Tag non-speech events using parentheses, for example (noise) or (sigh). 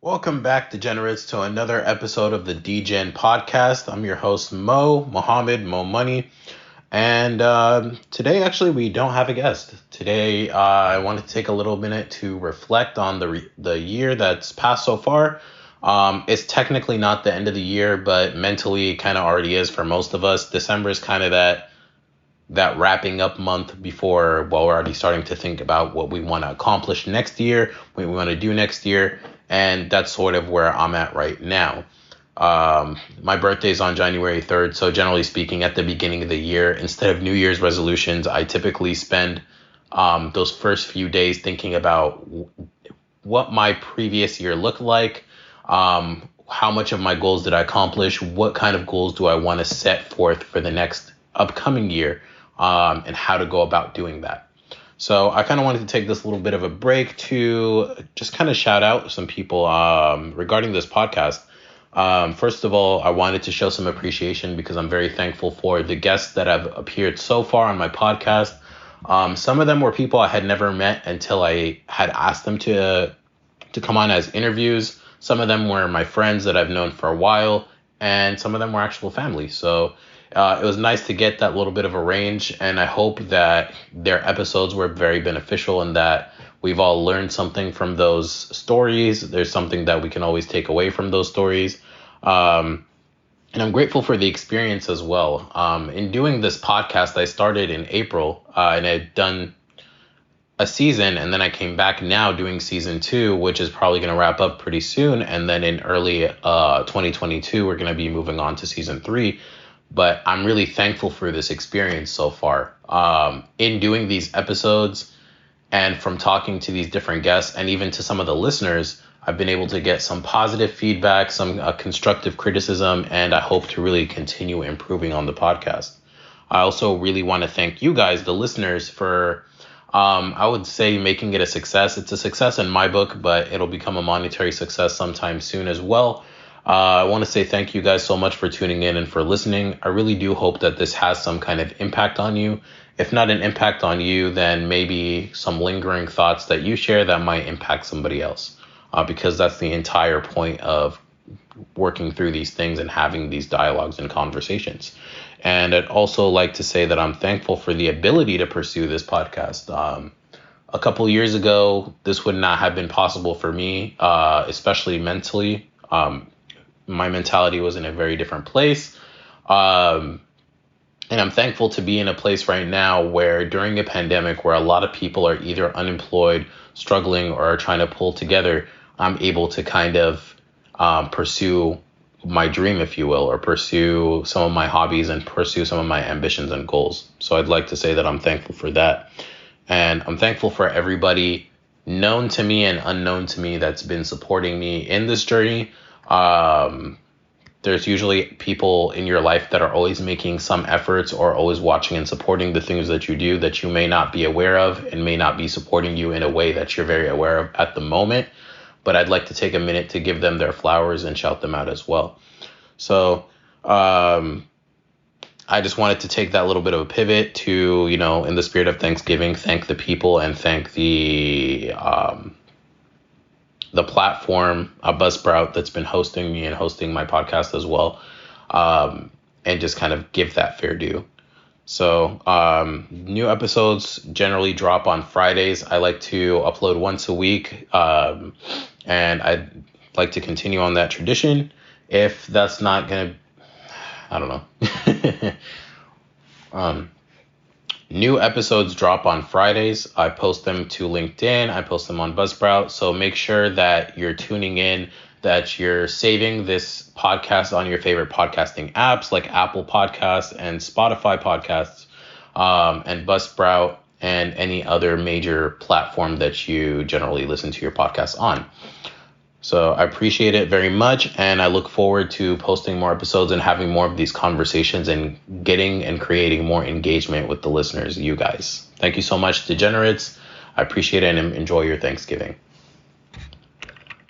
Welcome back, degenerates, to another episode of the DGen podcast. I'm your host, Mo Mohammed Mo Money. And uh, today, actually, we don't have a guest. Today, uh, I want to take a little minute to reflect on the, re- the year that's passed so far. Um, it's technically not the end of the year, but mentally, it kind of already is for most of us. December is kind of that that wrapping up month before well we're already starting to think about what we want to accomplish next year what we want to do next year and that's sort of where i'm at right now um, my birthday is on january 3rd so generally speaking at the beginning of the year instead of new year's resolutions i typically spend um, those first few days thinking about w- what my previous year looked like um, how much of my goals did i accomplish what kind of goals do i want to set forth for the next upcoming year um, and how to go about doing that. So I kind of wanted to take this little bit of a break to just kind of shout out some people um, regarding this podcast. Um, first of all, I wanted to show some appreciation because I'm very thankful for the guests that have appeared so far on my podcast. Um, some of them were people I had never met until I had asked them to to come on as interviews. Some of them were my friends that I've known for a while, and some of them were actual family. So uh, it was nice to get that little bit of a range, and I hope that their episodes were very beneficial and that we've all learned something from those stories. There's something that we can always take away from those stories. Um, and I'm grateful for the experience as well. Um, in doing this podcast, I started in April uh, and I'd done a season, and then I came back now doing season two, which is probably going to wrap up pretty soon. And then in early uh, 2022, we're going to be moving on to season three but I'm really thankful for this experience so far. Um, in doing these episodes and from talking to these different guests and even to some of the listeners, I've been able to get some positive feedback, some uh, constructive criticism, and I hope to really continue improving on the podcast. I also really want to thank you guys, the listeners, for um, I would say making it a success. It's a success in my book, but it'll become a monetary success sometime soon as well. Uh, I want to say thank you guys so much for tuning in and for listening. I really do hope that this has some kind of impact on you. If not an impact on you, then maybe some lingering thoughts that you share that might impact somebody else. Uh, because that's the entire point of working through these things and having these dialogues and conversations. And I'd also like to say that I'm thankful for the ability to pursue this podcast. Um, a couple years ago, this would not have been possible for me, uh, especially mentally. Um, my mentality was in a very different place. Um, and I'm thankful to be in a place right now where during a pandemic where a lot of people are either unemployed, struggling, or are trying to pull together, I'm able to kind of um, pursue my dream, if you will, or pursue some of my hobbies and pursue some of my ambitions and goals. So I'd like to say that I'm thankful for that. And I'm thankful for everybody known to me and unknown to me that's been supporting me in this journey. Um, there's usually people in your life that are always making some efforts or always watching and supporting the things that you do that you may not be aware of and may not be supporting you in a way that you're very aware of at the moment. But I'd like to take a minute to give them their flowers and shout them out as well. So, um, I just wanted to take that little bit of a pivot to, you know, in the spirit of Thanksgiving, thank the people and thank the um, the platform, uh, Buzzsprout, that's been hosting me and hosting my podcast as well, um, and just kind of give that fair due. So, um, new episodes generally drop on Fridays. I like to upload once a week, um, and I'd like to continue on that tradition. If that's not gonna, I don't know. (laughs) um, New episodes drop on Fridays. I post them to LinkedIn. I post them on Buzzsprout. So make sure that you're tuning in, that you're saving this podcast on your favorite podcasting apps like Apple Podcasts and Spotify Podcasts um, and Buzzsprout and any other major platform that you generally listen to your podcast on. So I appreciate it very much, and I look forward to posting more episodes and having more of these conversations and getting and creating more engagement with the listeners, you guys. Thank you so much, degenerates. I appreciate it and enjoy your Thanksgiving.